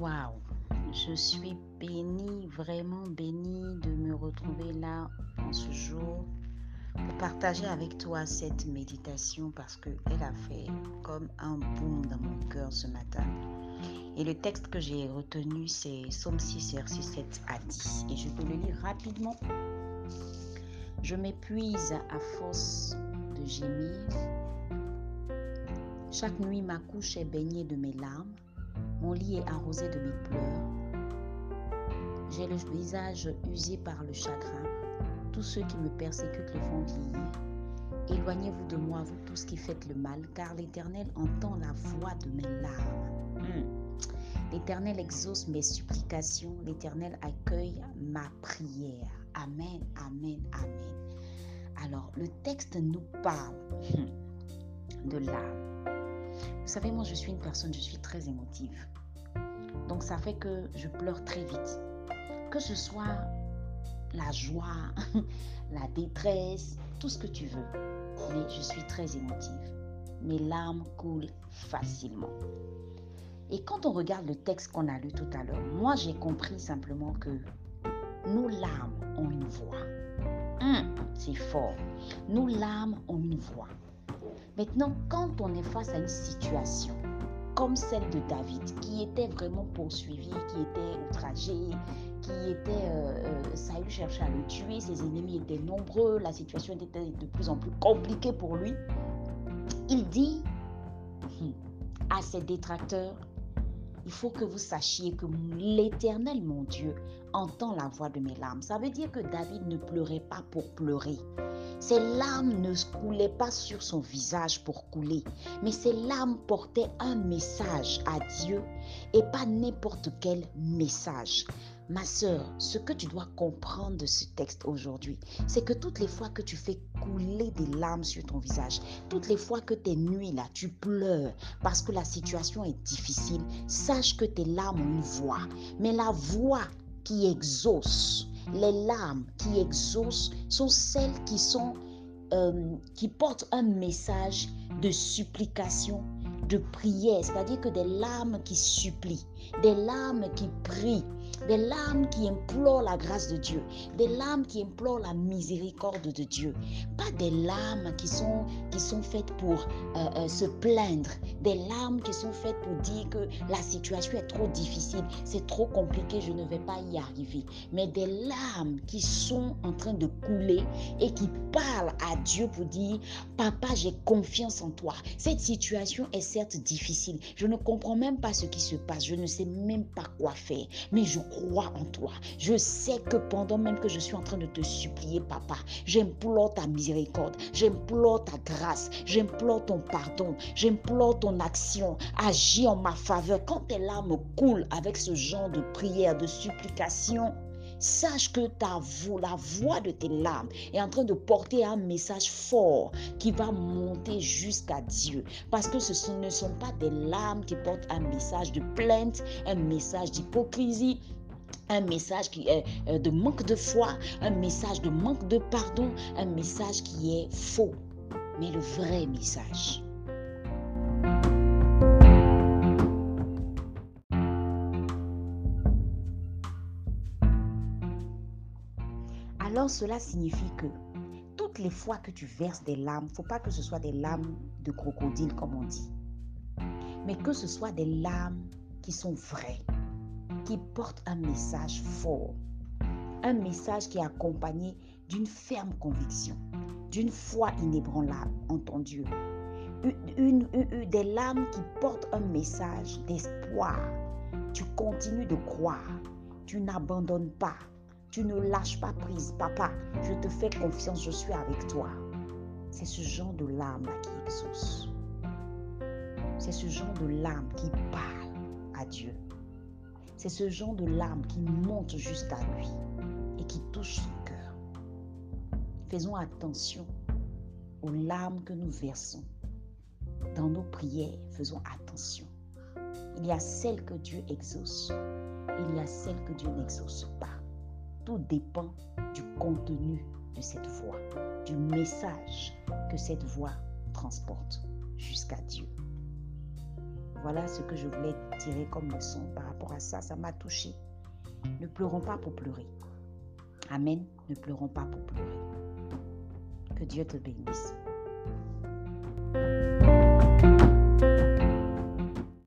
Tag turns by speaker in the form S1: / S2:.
S1: Waouh, je suis bénie, vraiment bénie de me retrouver là en ce jour pour partager avec toi cette méditation parce qu'elle a fait comme un boom dans mon cœur ce matin. Et le texte que j'ai retenu, c'est Somme 6, verset 7 à 10. Et je peux le lire rapidement. Je m'épuise à force de gémir. Chaque nuit, ma couche est baignée de mes larmes. Mon lit est arrosé de mes pleurs. J'ai le visage usé par le chagrin. Tous ceux qui me persécutent le font vieillir. Éloignez-vous de moi, vous tous qui faites le mal, car l'Éternel entend la voix de mes larmes. Hmm. L'Éternel exauce mes supplications, l'Éternel accueille ma prière. Amen, amen, amen. Alors, le texte nous parle de l'âme. Vous savez, moi, je suis une personne, je suis très émotive. Donc, ça fait que je pleure très vite. Que ce soit la joie, la détresse, tout ce que tu veux. Mais je suis très émotive. Mes larmes coulent facilement. Et quand on regarde le texte qu'on a lu tout à l'heure, moi j'ai compris simplement que nos larmes ont une voix. Hum, c'est fort. Nos larmes ont une voix. Maintenant, quand on est face à une situation comme celle de David, qui était vraiment poursuivi, qui était outragé, qui était... Euh, euh, Saül cherchait à le tuer, ses ennemis étaient nombreux, la situation était de plus en plus compliquée pour lui. Il dit hum, à ses détracteurs, il faut que vous sachiez que l'Éternel, mon Dieu, entend la voix de mes larmes. Ça veut dire que David ne pleurait pas pour pleurer. Ses larmes ne coulaient pas sur son visage pour couler, mais ses larmes portaient un message à Dieu et pas n'importe quel message. Ma sœur, ce que tu dois comprendre de ce texte aujourd'hui, c'est que toutes les fois que tu fais couler des larmes sur ton visage, toutes les fois que tes nuits là, tu pleures parce que la situation est difficile, sache que tes larmes ont une voix. Mais la voix qui exauce, les larmes qui exaucent sont celles qui sont euh, qui portent un message de supplication, de prière, c'est-à-dire que des larmes qui supplient, des larmes qui prient, des larmes qui implorent la grâce de Dieu, des larmes qui implorent la miséricorde de Dieu, pas des larmes qui sont, qui sont faites pour euh, euh, se plaindre, des larmes qui sont faites pour dire que la situation est trop difficile, c'est trop compliqué, je ne vais pas y arriver, mais des larmes qui sont en train de couler et qui parlent à Dieu pour dire, papa, j'ai confiance en toi. Cette situation est certes difficile, je ne comprends même pas ce qui se passe, je ne sais même pas quoi faire, mais je crois en toi. Je sais que pendant même que je suis en train de te supplier, papa, j'implore ta miséricorde, j'implore ta grâce, j'implore ton pardon, j'implore ton action. Agis en ma faveur. Quand tes larmes coulent avec ce genre de prière, de supplication, sache que ta voix, la voix de tes larmes est en train de porter un message fort qui va monter jusqu'à Dieu. Parce que ce ne sont pas des larmes qui portent un message de plainte, un message d'hypocrisie, un message euh, de manque de foi, un message de manque de pardon, un message qui est faux. Mais le vrai message, Alors cela signifie que toutes les fois que tu verses des larmes, faut pas que ce soit des larmes de crocodile comme on dit, mais que ce soit des larmes qui sont vraies, qui portent un message fort, un message qui est accompagné d'une ferme conviction, d'une foi inébranlable en ton Dieu, des larmes qui portent un message d'espoir. Tu continues de croire, tu n'abandonnes pas, tu ne lâches pas prise. Papa, je te fais confiance, je suis avec toi. C'est ce genre de larmes qui exauce. C'est ce genre de larmes qui parle à Dieu. C'est ce genre de larmes qui monte jusqu'à lui et qui touche son cœur. Faisons attention aux larmes que nous versons. Dans nos prières, faisons attention. Il y a celles que Dieu exauce. Il y a celles que Dieu n'exauce pas. Tout dépend du contenu de cette voix, du message que cette voix transporte jusqu'à Dieu. Voilà ce que je voulais tirer comme leçon par rapport à ça. Ça m'a touché. Ne pleurons pas pour pleurer. Amen. Ne pleurons pas pour pleurer. Que Dieu te bénisse.